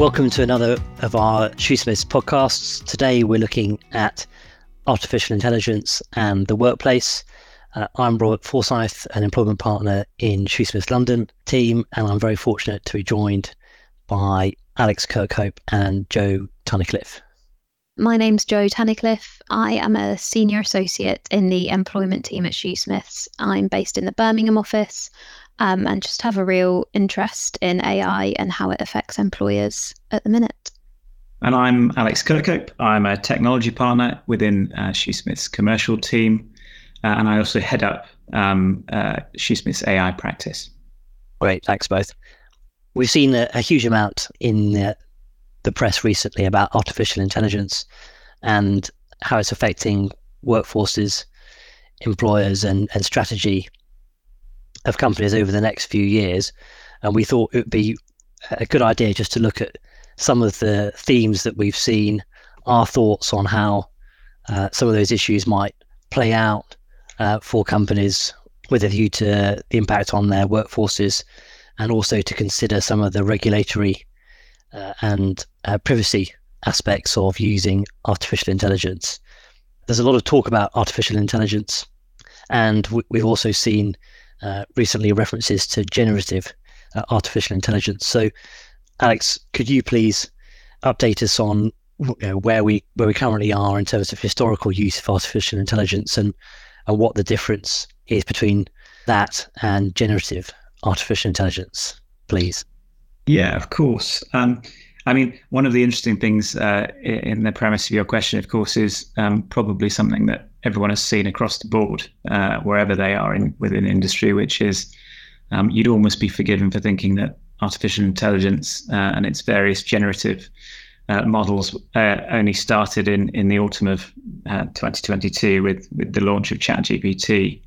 Welcome to another of our Shoosmiths podcasts. Today we're looking at artificial intelligence and the workplace. Uh, I'm Robert Forsyth, an employment partner in Shoosmiths London team, and I'm very fortunate to be joined by Alex Kirkhope and Jo Tunnicliff. My name's Jo Tunnicliff. I am a senior associate in the employment team at Shoosmiths. I'm based in the Birmingham office um, and just have a real interest in AI and how it affects employers at the minute. And I'm Alex Kirkhope. I'm a technology partner within uh, Shoosmiths' commercial team, uh, and I also head up um, uh, Shoosmiths' AI practice. Great, thanks both. We've seen a, a huge amount in the, the press recently about artificial intelligence and how it's affecting workforces, employers, and, and strategy of companies over the next few years. And we thought it would be a good idea just to look at some of the themes that we've seen, our thoughts on how uh, some of those issues might play out uh, for companies with a view to the impact on their workforces and also to consider some of the regulatory uh, and uh, privacy aspects of using artificial intelligence. There's a lot of talk about artificial intelligence, and we've also seen uh, recently references to generative uh, artificial intelligence. So, Alex, could you please update us on you know, where we where we currently are in terms of historical use of artificial intelligence and and what the difference is between that and generative artificial intelligence, please? Yeah, of course. Um, I mean, one of the interesting things uh, in the premise of your question, of course, is um, probably something that everyone has seen across the board, uh, wherever they are in within industry, which is um, you'd almost be forgiven for thinking that artificial intelligence uh, and its various generative uh, models uh, only started in, in the autumn of uh, 2022 with, with the launch of ChatGPT.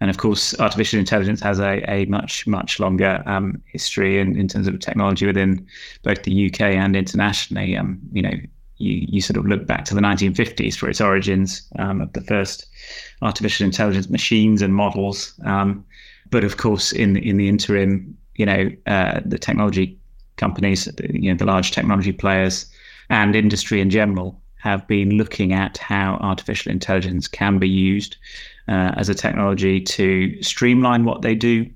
And of course, artificial intelligence has a, a much, much longer um, history in, in terms of technology within both the UK and internationally. Um, you know, you, you sort of look back to the 1950s for its origins um, of the first artificial intelligence machines and models. Um, but of course, in, in the interim, you know, uh, the technology companies, you know, the large technology players and industry in general have been looking at how artificial intelligence can be used uh, as a technology to streamline what they do,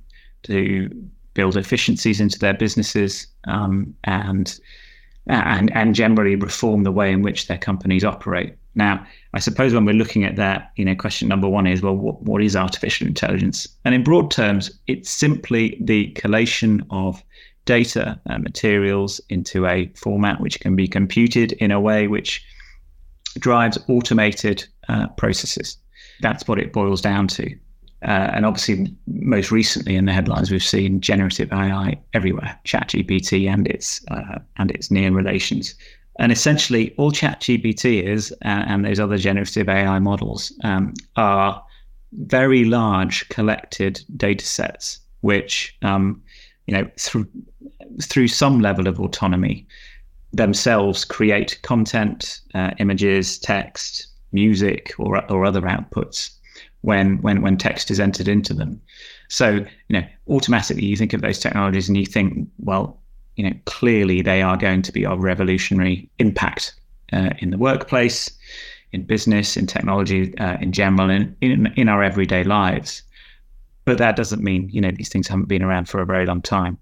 to build efficiencies into their businesses, um, and and and generally reform the way in which their companies operate. Now, I suppose when we're looking at that, you know, question number one is, well, what, what is artificial intelligence? And in broad terms, it's simply the collation of data and materials into a format which can be computed in a way which drives automated uh, processes. That's what it boils down to. Uh, and obviously, most recently in the headlines, we've seen generative AI everywhere, ChatGPT and its uh, and its near relations. And essentially, all ChatGPT is, uh, and those other generative AI models, um, are very large collected data sets, which um, you know through through some level of autonomy themselves create content, uh, images, text, music, or or other outputs when when when text is entered into them. So you know automatically you think of those technologies and you think, well, you know clearly they are going to be of revolutionary impact uh, in the workplace, in business, in technology uh, in general, and in in our everyday lives. But that doesn't mean you know these things haven't been around for a very long time.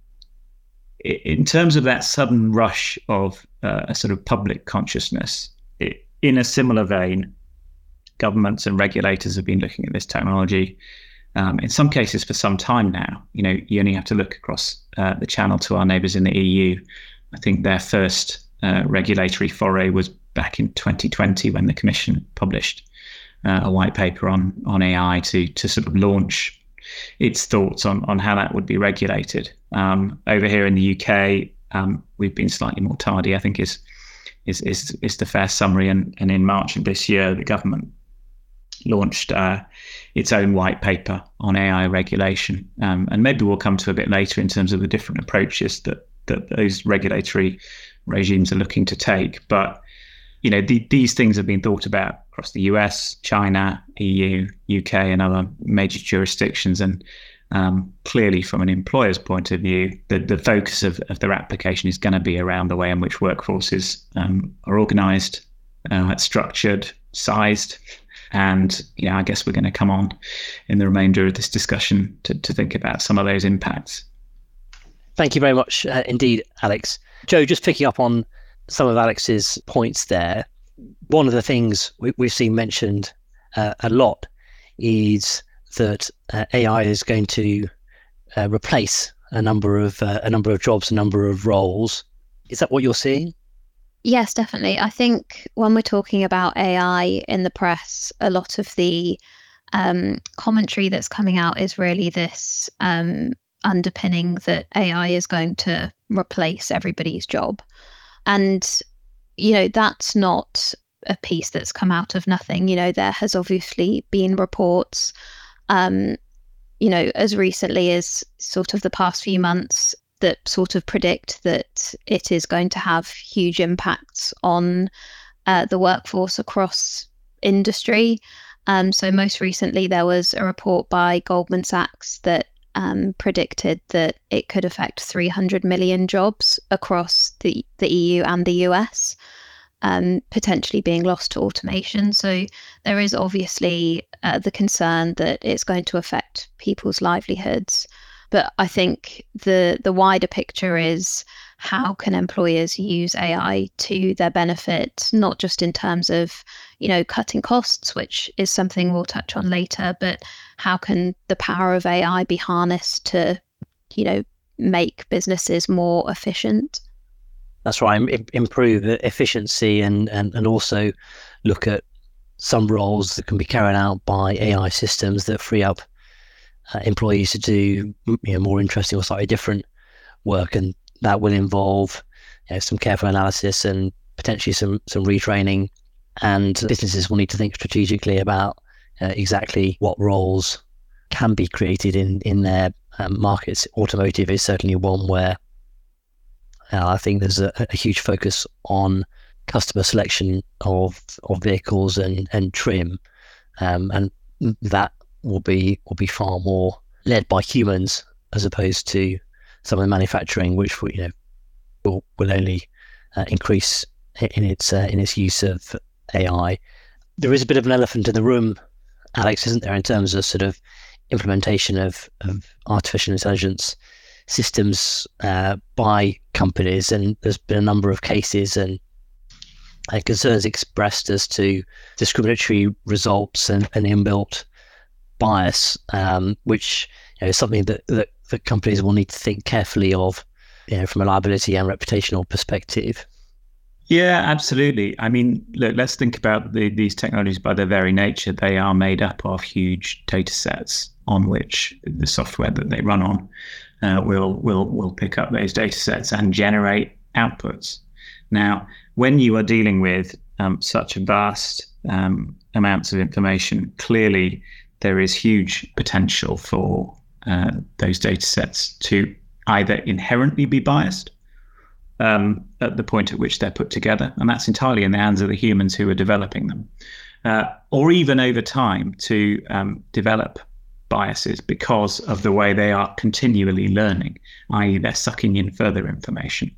In terms of that sudden rush of uh, a sort of public consciousness, it, in a similar vein, governments and regulators have been looking at this technology. Um, in some cases, for some time now. You know, you only have to look across uh, the channel to our neighbours in the EU. I think their first uh, regulatory foray was back in 2020 when the Commission published uh, a white paper on on AI to to sort of launch its thoughts on on how that would be regulated. Um, over here in the UK, um, we've been slightly more tardy. I think is is is, is the fair summary. And, and in March of this year, the government launched uh, its own white paper on AI regulation. Um, and maybe we'll come to a bit later in terms of the different approaches that, that those regulatory regimes are looking to take. But you know, the, these things have been thought about across the US, China, EU, UK, and other major jurisdictions. And Um, clearly, from an employer's point of view, the, the focus of, of their application is going to be around the way in which workforces um, are organised, uh, structured, sized. And know, I guess we're going to come on in the remainder of this discussion to, to think about some of those impacts. Thank you very much uh, indeed, Alex. Jo, just picking up on some of Alex's points there, one of the things we, have seen mentioned uh, a lot is that uh, AI is going to uh, replace a number of uh, a number of jobs, a number of roles. Is that what you're seeing? Yes, definitely. I think when we're talking about AI in the press, a lot of the um, commentary that's coming out is really this um, underpinning that AI is going to replace everybody's job. And, you know, that's not a piece that's come out of nothing. You know, there has obviously been reports, um, you know, as recently as sort of the past few months that sort of predict that it is going to have huge impacts on uh, the workforce across industry. Um, so, most recently, there was a report by Goldman Sachs that um, predicted that it could affect 300 million jobs across the, the EU and the US, um, potentially being lost to automation. So, there is obviously uh, the concern that it's going to affect people's livelihoods. But I think the the wider picture is how can employers use AI to their benefit, not just in terms of, you know, cutting costs, which is something we'll touch on later, but how can the power of AI be harnessed to, you know, make businesses more efficient? That's right. improve efficiency and, and, and also look at some roles that can be carried out by AI systems that free up uh, employees to do you know, more interesting or slightly different work, and that will involve you know, some careful analysis and potentially some some retraining. And businesses will need to think strategically about uh, exactly what roles can be created in in their um, markets. Automotive is certainly one where uh, I think there's a, a, huge focus on customer selection of of vehicles and and trim, um, and that will be will be far more led by humans as opposed to some of the manufacturing, which you know will will only uh, increase in its uh, in its use of AI. There is a bit of an elephant in the room, Alex, isn't there, in terms of sort of implementation of, of artificial intelligence systems uh, by companies, and there's been a number of cases and uh, concerns expressed as to discriminatory results and, and inbuilt bias, um, which you know, is something that, that, that companies will need to think carefully of, you know, from a liability and reputational perspective. Yeah, absolutely. I mean, look, let's think about the, these technologies by their very nature. They are made up of huge data sets on which the software that they run on uh, will will will pick up those data sets and generate outputs. Now, when you are dealing with um, such vast um, amounts of information, clearly there is huge potential for uh, those data sets to either inherently be biased um, at the point at which they're put together, and that's entirely in the hands of the humans who are developing them, uh, or even over time to um, develop biases because of the way they are continually learning, i.e., they're sucking in further information.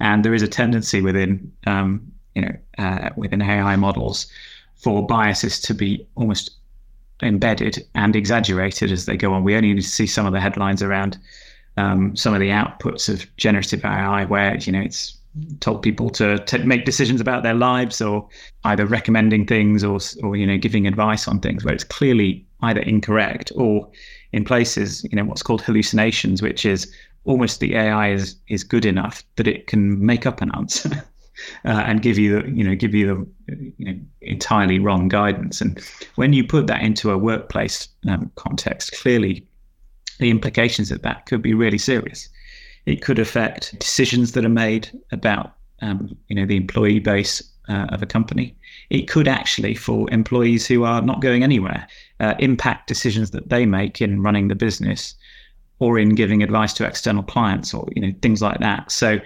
And there is a tendency within, um, you know, uh, within AI models for biases to be almost embedded and exaggerated as they go on. We only need to see some of the headlines around um, some of the outputs of generative AI, where you know it's told people to, to make decisions about their lives, or either recommending things, or or you know giving advice on things, where it's clearly either incorrect or in places you know what's called hallucinations, which is almost the AI is is good enough that it can make up an answer. uh, and give you the you know give you the you know entirely wrong guidance. And when you put that into a workplace um, context, clearly the implications of that could be really serious. It could affect decisions that are made about um, you know the employee base uh, of a company. It could actually, for employees who are not going anywhere, uh, impact decisions that they make in running the business or in giving advice to external clients or you know things like that. So,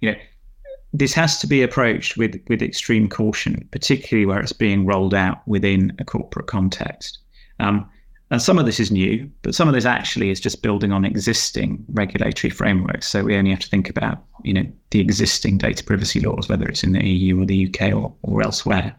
you know, this has to be approached with, with extreme caution, particularly where it's being rolled out within a corporate context. Um, And some of this is new, but some of this actually is just building on existing regulatory frameworks. So we only have to think about, you know, the existing data privacy laws, whether it's in the EU or the UK or, or elsewhere.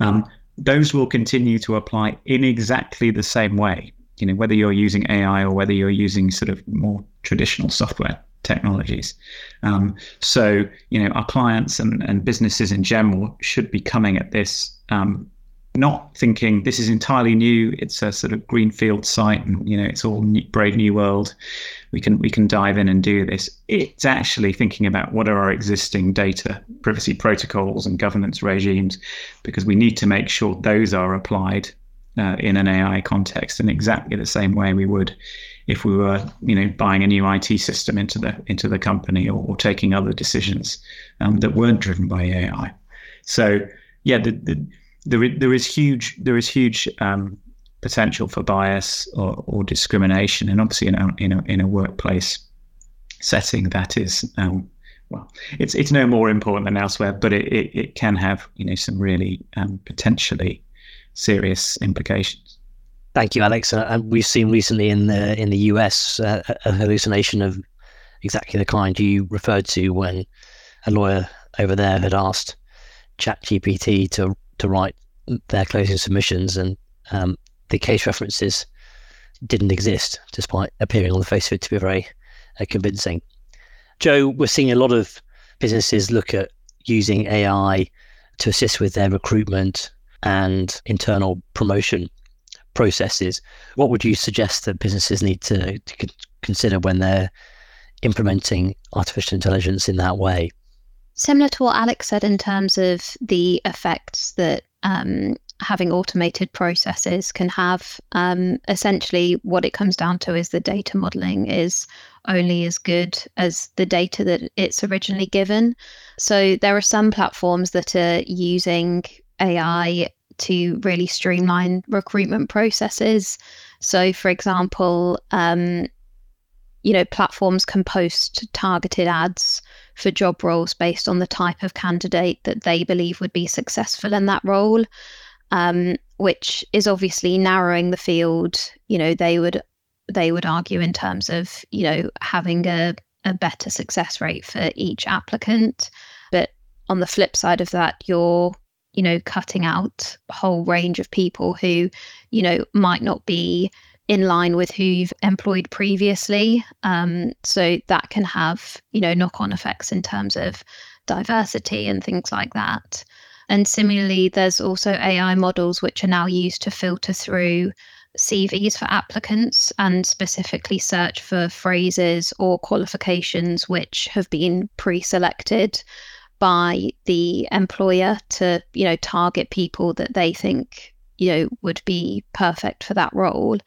Um, those will continue to apply in exactly the same way. You know, whether you're using AI or whether you're using sort of more traditional software technologies. Um, so, you know, our clients and, and businesses in general should be coming at this um, not thinking this is entirely new. It's a sort of greenfield site, and you know it's all new, brave new world. We can we can dive in and do this. It's actually thinking about what are our existing data privacy protocols and governance regimes, because we need to make sure those are applied uh, in an AI context in exactly the same way we would if we were you know buying a new IT system into the into the company or, or taking other decisions um, that weren't driven by AI. So yeah, the, the there there is huge there is huge um, potential for bias or, or, discrimination, and obviously in a, in a in a workplace setting that is um, well, it's it's no more important than elsewhere, but it, it, it can have you know some really um, potentially serious implications. Thank you, Alex. Uh, we've seen recently in the in the US uh, a hallucination of exactly the kind you referred to when a lawyer over there had asked ChatGPT to to write their closing submissions, and um, the case references didn't exist, despite appearing on the face of it to be very uh, convincing. Jo, we're seeing a lot of businesses look at using AI to assist with their recruitment and internal promotion processes. What would you suggest that businesses need to, to consider when they're implementing artificial intelligence in that way? Similar to what Alex said in terms of the effects that um, having automated processes can have. Um, essentially, what it comes down to is the data modeling is only as good as the data that it's originally given. So there are some platforms that are using AI to really streamline recruitment processes. So, for example, um, you know, platforms can post targeted ads for job roles based on the type of candidate that they believe would be successful in that role, um, which is obviously narrowing the field. You know, they would they would argue in terms of you know having a, a better success rate for each applicant, but on the flip side of that, you're you know cutting out a whole range of people who you know might not be in line with who you've employed previously. Um, so that can have, you know, knock-on effects in terms of diversity and things like that. And similarly, there's also AI models which are now used to filter through CVs for applicants and specifically search for phrases or qualifications which have been pre-selected by the employer to, you know, target people that they think, you know, would be perfect for that role.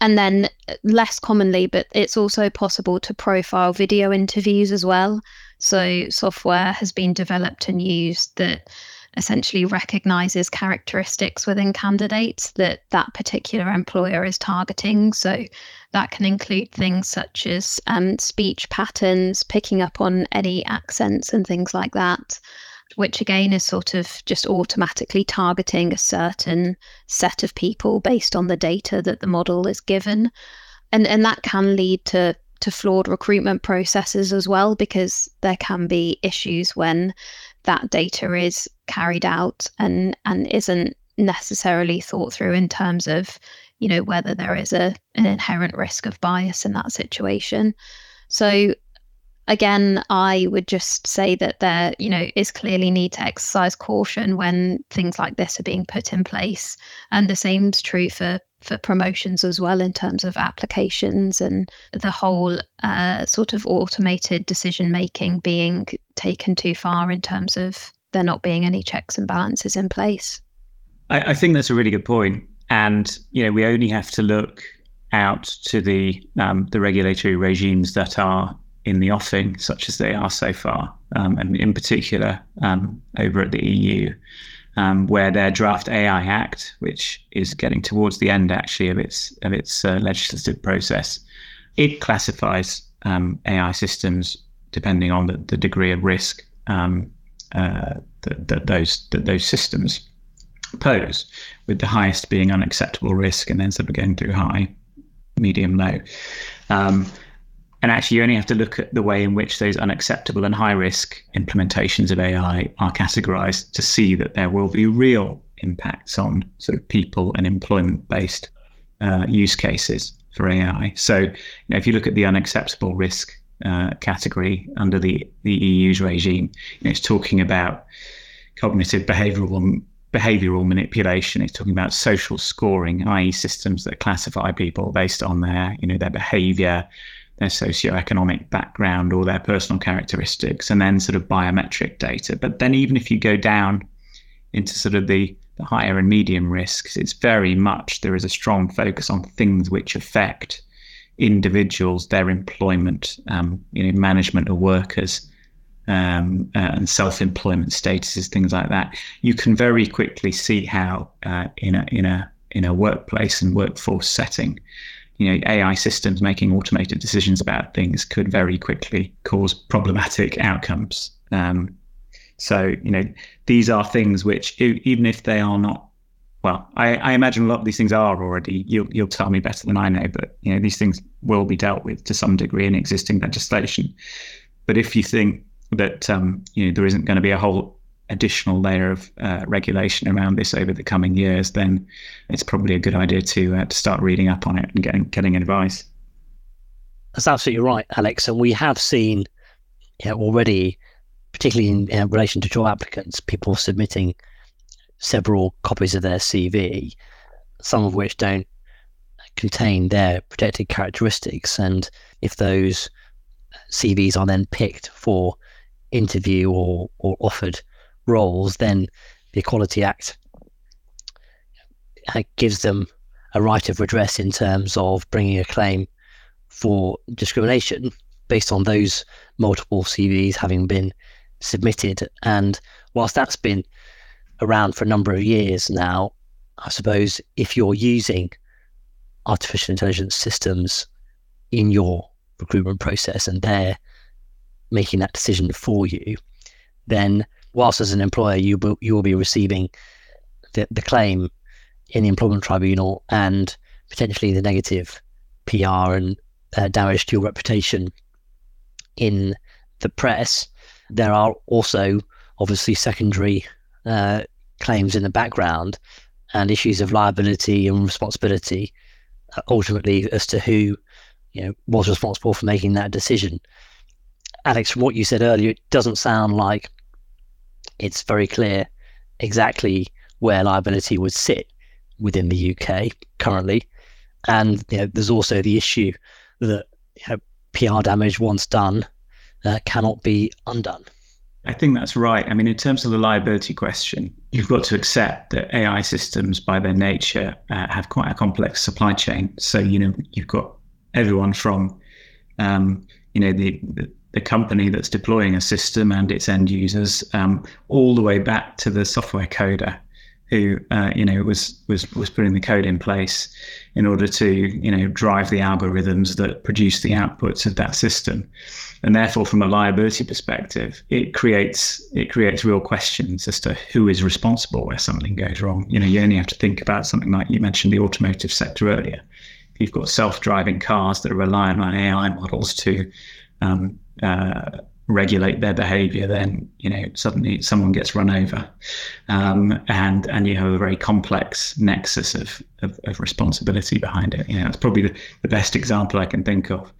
And then, uh, less commonly, but it's also possible to profile video interviews as well. So, software has been developed and used that essentially recognizes characteristics within candidates that that particular employer is targeting. So, that can include things such as um, speech patterns, picking up on any accents and things like that which again is sort of just automatically targeting a certain set of people based on the data that the model is given. And, and that can lead to, to flawed recruitment processes as well, because there can be issues when that data is carried out and, and isn't necessarily thought through in terms of you know whether there is a an inherent risk of bias in that situation so again, I would just say that there, you know, is clearly need to exercise caution when things like this are being put in place. And the same's true for for promotions as well in terms of applications and the whole uh, sort of automated decision making being taken too far in terms of there not being any checks and balances in place. I, I think that's a really good point. And you know, we only have to look out to the um, the regulatory regimes that are in the offing, such as they are so far, um, and in particular um, over at the EU, um, where their Draft AI Act, which is getting towards the end actually of its of its uh, legislative process, it classifies um, AI systems depending on the, the degree of risk um, uh, that, those that those systems pose, with the highest being unacceptable risk, and then sort of going through high, medium, low. Um, and actually, you only have to look at the way in which those unacceptable and high risk implementations of AI are categorized to see that there will be real impacts on sort of people and employment based uh, use cases for AI. So, you know, if you look at the unacceptable risk uh, category under the, the EU's regime, you know, it's talking about cognitive behavioral behavioral manipulation. It's talking about social scoring, i.e., systems that classify people based on their, you know, their behavior, their socioeconomic background, or their personal characteristics, and then sort of biometric data. But then, even if you go down into sort of the, the higher and medium risks, it's very much there is a strong focus on things which affect individuals, their employment, um, you know, management of workers, um, uh, and self-employment statuses, things like that, you can very quickly see how uh, in a in a in a workplace and workforce setting, you know, AI systems making automated decisions about things could very quickly cause problematic outcomes. Um, so you know, these are things which, even if they are not well, I, I, imagine a lot of these things are already. You'll you'll tell me better than I know, but you know these things will be dealt with to some degree in existing legislation. But if you think that um, you know there isn't going to be a whole additional layer of uh, regulation around this over the coming years, then it's probably a good idea to uh, to start reading up on it and getting getting advice. That's absolutely right, Alex. And we have seen yeah, already, particularly in, in relation to job applicants, people submitting several copies of their CV, some of which don't contain their protected characteristics. And if those CVs are then picked for interview or, or offered roles, then the Equality Act uh, gives them a right of redress in terms of bringing a claim for discrimination based on those multiple CVs having been submitted. And whilst that's been around for a number of years now, I suppose if you're using artificial intelligence systems in your recruitment process and they're making that decision for you, then whilst as an employer you will you will be receiving the, the claim in the employment tribunal and potentially the negative PR and uh, damage to your reputation in the press. There are also obviously secondary uh, claims in the background and issues of liability and responsibility uh, ultimately as to who you know was responsible for making that decision Alex, from what you said earlier, it doesn't sound like it's very clear exactly where liability would sit within the UK currently. And you know, there's also the issue that you know, PR damage once done uh, cannot be undone. I think that's right. I mean, in terms of the liability question, you've got to accept that AI systems, by their nature, uh, have quite a complex supply chain. So, you know, you've got everyone from, um, you know, the, the the company that's deploying a system and its end users, um, all the way back to the software coder who uh, you know was was was putting the code in place in order to you know drive the algorithms that produce the outputs of that system and therefore from a liability perspective it creates it creates real questions as to who is responsible where something goes wrong you know you only have to think about something like you mentioned the automotive sector earlier you've got self-driving cars that are relying on AI models to um, uh, regulate their behavior, then you know suddenly someone gets run over, um, and and you have a very complex nexus of, of, of responsibility behind it. You know, it's probably the, the, best example I can think of.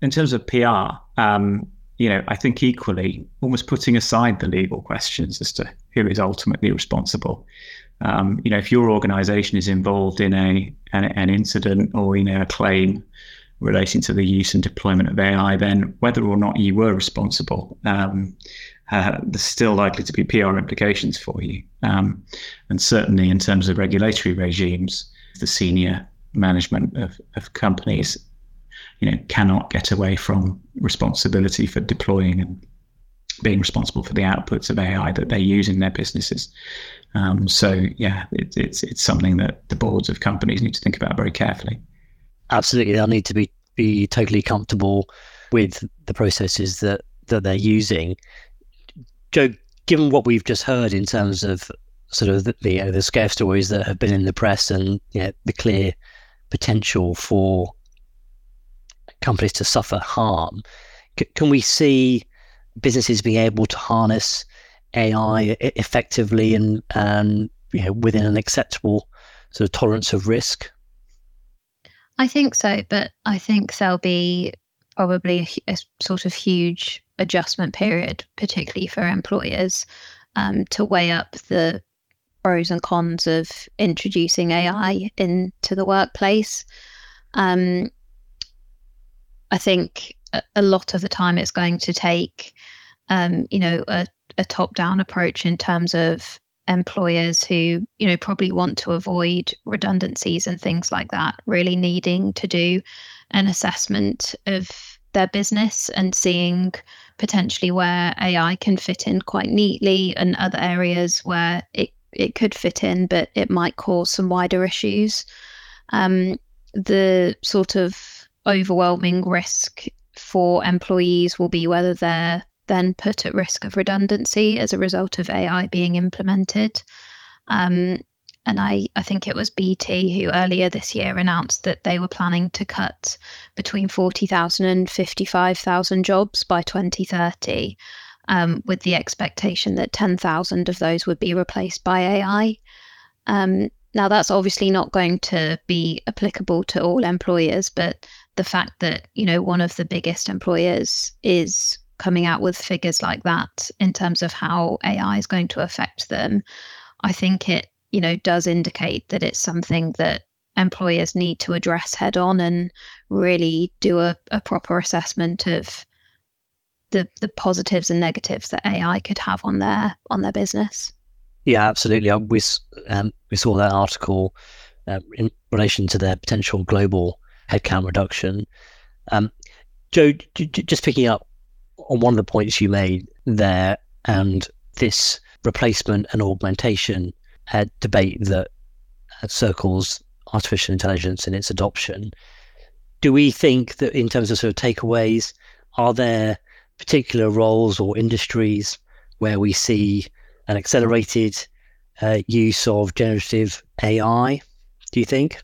In terms of PR, um, you know, I think equally, almost putting aside the legal questions as to who is ultimately responsible. Um, you know, if your organisation is involved in a an, an incident or you know a claim relating to the use and deployment of AI, then whether or not you were responsible, um, uh, there's still likely to be PR implications for you. Um, and certainly in terms of regulatory regimes, the senior management of, of companies, you know, cannot get away from responsibility for deploying and being responsible for the outputs of AI that they use in their businesses. Um, so yeah, it, it's it's something that the boards of companies need to think about very carefully absolutely they'll need to be be totally comfortable with the processes that that they're using. Jo, given what we've just heard in terms of sort of the, the, uh, the scare stories that have been in the press and you know, the clear potential for companies to suffer harm, C- can we see businesses being able to harness AI effectively and, and you know, within an acceptable sort of tolerance of risk? I think so, but I think there'll be probably a, a sort of huge adjustment period, particularly for employers, um, to weigh up the pros and cons of introducing AI into the workplace. Um, I think a lot of the time it's going to take, um, you know, a, a top-down approach in terms of employers who, you know, probably want to avoid redundancies and things like that, really needing to do an assessment of their business and seeing potentially where AI can fit in quite neatly and other areas where it, it could fit in, but it might cause some wider issues. Um, the sort of overwhelming risk for employees will be whether they're then put at risk of redundancy as a result of AI being implemented. Um, and I, I think it was BT who earlier this year announced that they were planning to cut between 40,000 and 55,000 jobs by 2030, um, with the expectation that 10,000 of those would be replaced by AI. Um, now, that's obviously not going to be applicable to all employers, but the fact that you know one of the biggest employers is coming out with figures like that in terms of how AI is going to affect them, I think it you know does indicate that it's something that employers need to address head on and really do a, a proper assessment of the the positives and negatives that AI could have on their on their business. Yeah, absolutely. We um, we saw that article uh, in relation to their potential global headcount reduction. Um, Jo, just picking up on one of the points you made there, and this replacement and augmentation uh, debate that circles artificial intelligence and its adoption. Do we think that, in terms of sort of takeaways, are there particular roles or industries where we see an accelerated uh, use of generative AI? Do you think?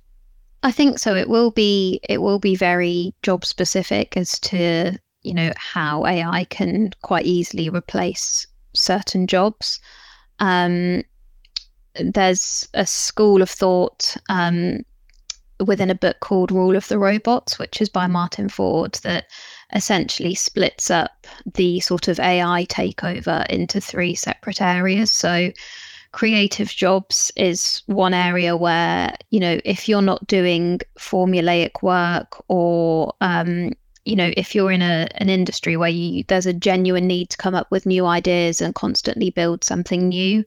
I think so. It will be it will be very job specific as to you know how AI can quite easily replace certain jobs. Um, there's a school of thought um, within a book called Rule of the Robots, which is by Martin Ford, that essentially splits up the sort of AI takeover into three separate areas. So creative jobs is one area where you know if you're not doing formulaic work or um, you know if you're in a an industry where you there's a genuine need to come up with new ideas and constantly build something new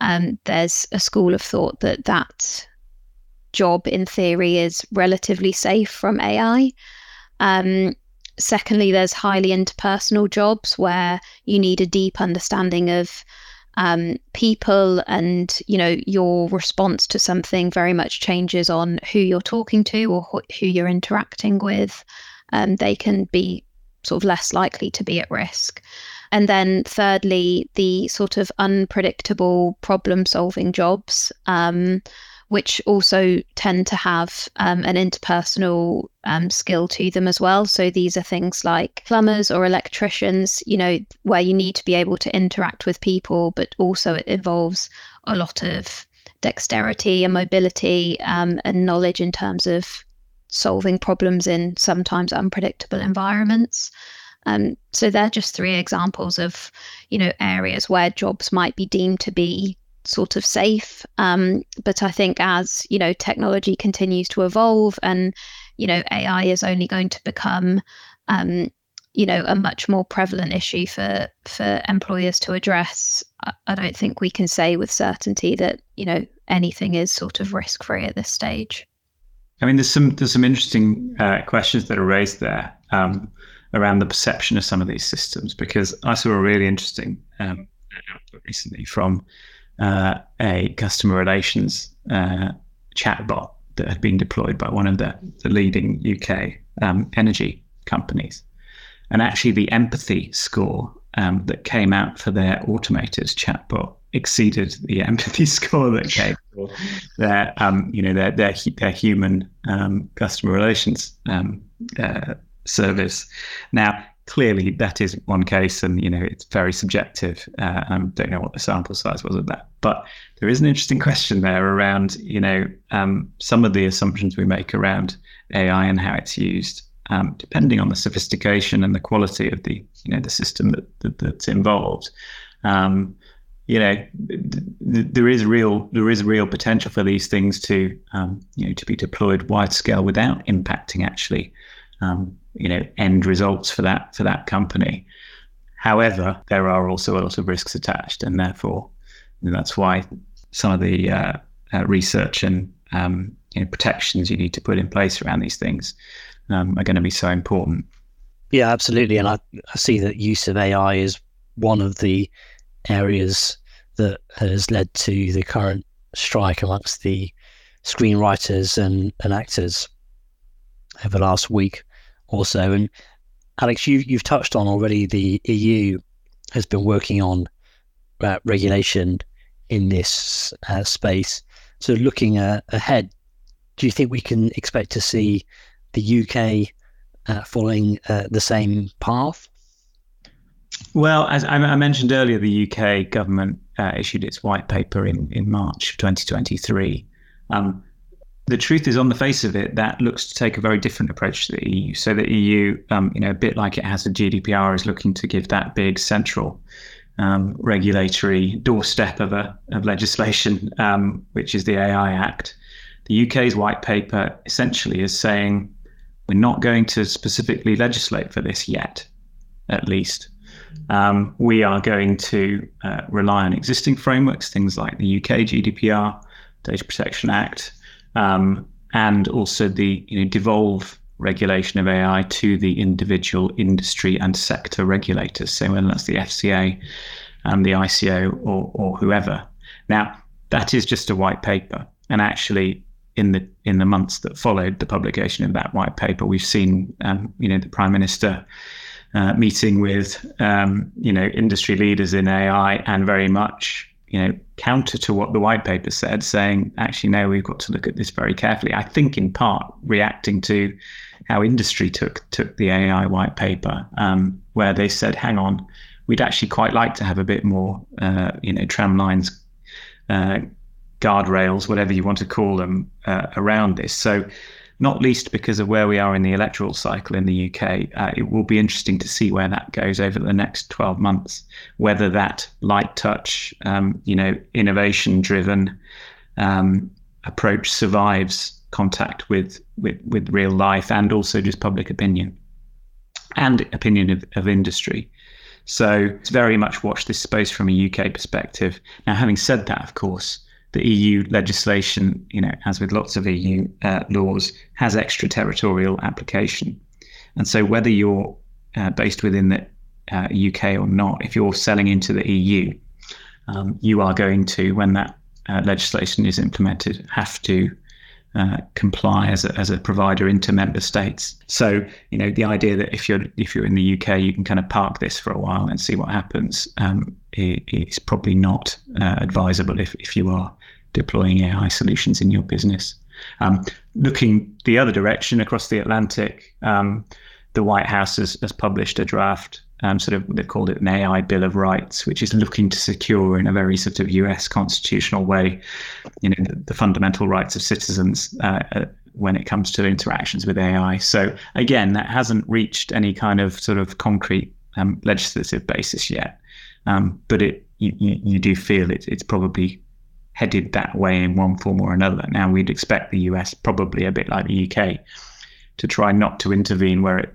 um, there's a school of thought that that job in theory is relatively safe from ai um, secondly there's highly interpersonal jobs where you need a deep understanding of um, people and you know your response to something very much changes on who you're talking to or who you're interacting with. Um, they can be sort of less likely to be at risk. And then thirdly the sort of unpredictable problem solving jobs. Um, which also tend to have um, an interpersonal um, skill to them as well. So these are things like plumbers or electricians, you know, where you need to be able to interact with people, but also it involves a lot of dexterity and mobility um, and knowledge in terms of solving problems in sometimes unpredictable environments. Um, so they're just three examples of, you know, areas where jobs might be deemed to be sort of safe. Um, but I think as you know technology continues to evolve and you know AI is only going to become um, you know a much more prevalent issue for for employers to address. I, I don't think we can say with certainty that you know anything is sort of risk free at this stage. I mean, there's some there's some interesting uh, questions that are raised there um, around the perception of some of these systems because I saw a really interesting um, recently from uh, a customer relations uh, chatbot that had been deployed by one of the, the leading UK um, energy companies. And actually, the empathy score um, that came out for their automated chatbot exceeded the empathy score that came for their, um, you know, their their their human um, customer relations um, uh, service. Now, clearly, that is one case, and you know, it's very subjective. Uh, I don't know what the sample size was of that, but there is an interesting question there around, you know, um, some of the assumptions we make around AI and how it's used. Um, depending on the sophistication and the quality of the you know the system that, that that's involved, um, you know, there is real there is real potential for these things to um, you know to be deployed wide scale without impacting actually um, you know end results for that for that company. However, there are also a lot of risks attached, and therefore that's why some of the uh, uh, research and um, you know, protections you need to put in place around these things um, are going to be so important. Yeah, absolutely, and I, I see that use of AI is one of the areas that has led to the current strike amongst the screenwriters and, and actors over the last week or so. And Alex, you, you've touched on already the EU has been working on uh, regulation in this uh, space. So, looking uh, ahead, do you think we can expect to see the UK uh, following uh, the same path? Well, as I mentioned earlier, the UK government uh, issued its white paper in, in March 2023. Um, the truth is, on the face of it, that looks to take a very different approach to the EU. So the EU, um, you know, a bit like it has a GDPR, is looking to give that big central um, regulatory doorstep of a of legislation, um, which is the AI Act. The UK's white paper essentially is saying we're not going to specifically legislate for this yet, at least. Um, we are going to uh, rely on existing frameworks, things like the UK GDPR, Data Protection Act, um, and also the you know, devolve regulation of AI to the individual industry and sector regulators. So whether that's the FCA, and the ICO, or, or whoever. Now that is just a white paper, and actually in the in the months that followed the publication of that white paper, we've seen um, you know the Prime Minister uh, meeting with um, you know industry leaders in AI and very much you know counter to what the white paper said, saying actually no, we've got to look at this very carefully. I think in part reacting to how industry took took the AI white paper, um, where they said, hang on, we'd actually quite like to have a bit more uh, you know tram lines. Uh, guardrails, whatever you want to call them, uh, around this. So not least because of where we are in the electoral cycle in the UK. Uh, it will be interesting to see where that goes over the next 12 months, whether that light touch, um, you know, innovation driven um, approach survives contact with, with, with real life and also just public opinion and opinion of, of industry. So it's very much watch this space from a UK perspective. Now, having said that, of course, the EU legislation, you know, as with lots of EU uh, laws, has extraterritorial application. And so, whether you're uh, based within the uh, UK or not, if you're selling into the EU, um, you are going to, when that uh, legislation is implemented, have to uh, comply as a, as a provider into member states. So, you know, the idea that if you're if you're in the UK, you can kind of park this for a while and see what happens um, is probably not uh, advisable if, if you are deploying AI solutions in your business. Um, looking the other direction across the Atlantic, um, the White House has, has published a draft, um, sort of they've called it an AI Bill of Rights, which is looking to secure in a very sort of US constitutional way, you know, the, the fundamental rights of citizens uh, uh, when it comes to interactions with AI. So again, that hasn't reached any kind of sort of concrete um, legislative basis yet, um, but it you, you, you do feel it, it's probably headed that way in one form or another. Now, we'd expect the US, probably a bit like the UK, to try not to intervene where it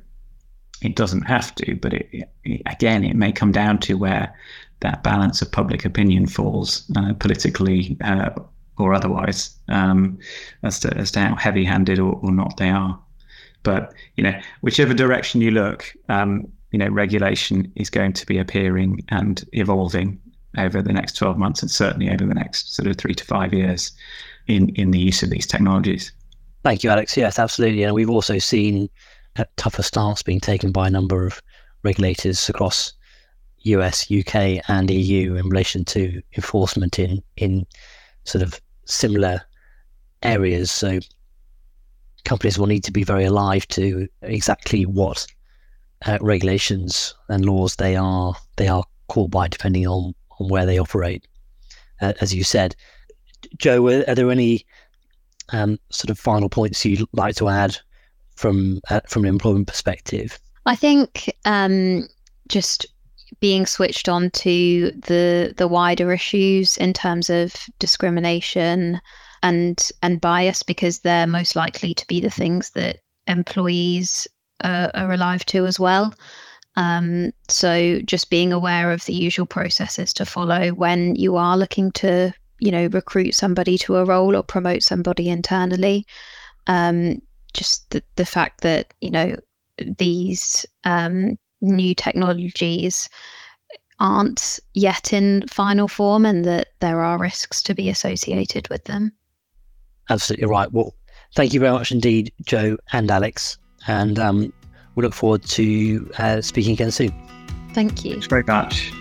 it doesn't have to. But it, it, again, it may come down to where that balance of public opinion falls uh, politically uh, or otherwise, um, as to as to how heavy-handed or, or, not they are. But you know, whichever direction you look, um, you know, regulation is going to be appearing and evolving over the next 12 months and certainly over the next sort of three to five years in, in the use of these technologies. Thank you, Alex. Yes, absolutely. And we've also seen a tougher stance being taken by a number of regulators across US, UK, and EU in relation to enforcement in in sort of similar areas. So companies will need to be very alive to exactly what uh, regulations and laws they are they are called by, depending on on where they operate. Uh, as you said, Jo, are, there any um, sort of final points you'd like to add from uh, from an employment perspective? I think um, just being switched on to the the wider issues in terms of discrimination and and bias because they're most likely to be the things that employees uh, are alive to as well. Um, so just being aware of the usual processes to follow when you are looking to you know recruit somebody to a role or promote somebody internally. Um, just the, the fact that you know these um, new technologies aren't yet in final form and that there are risks to be associated with them. Absolutely right. Well, thank you very much indeed, Jo and Alex. And um, we look forward to uh, speaking again soon. Thank you. Thanks very much.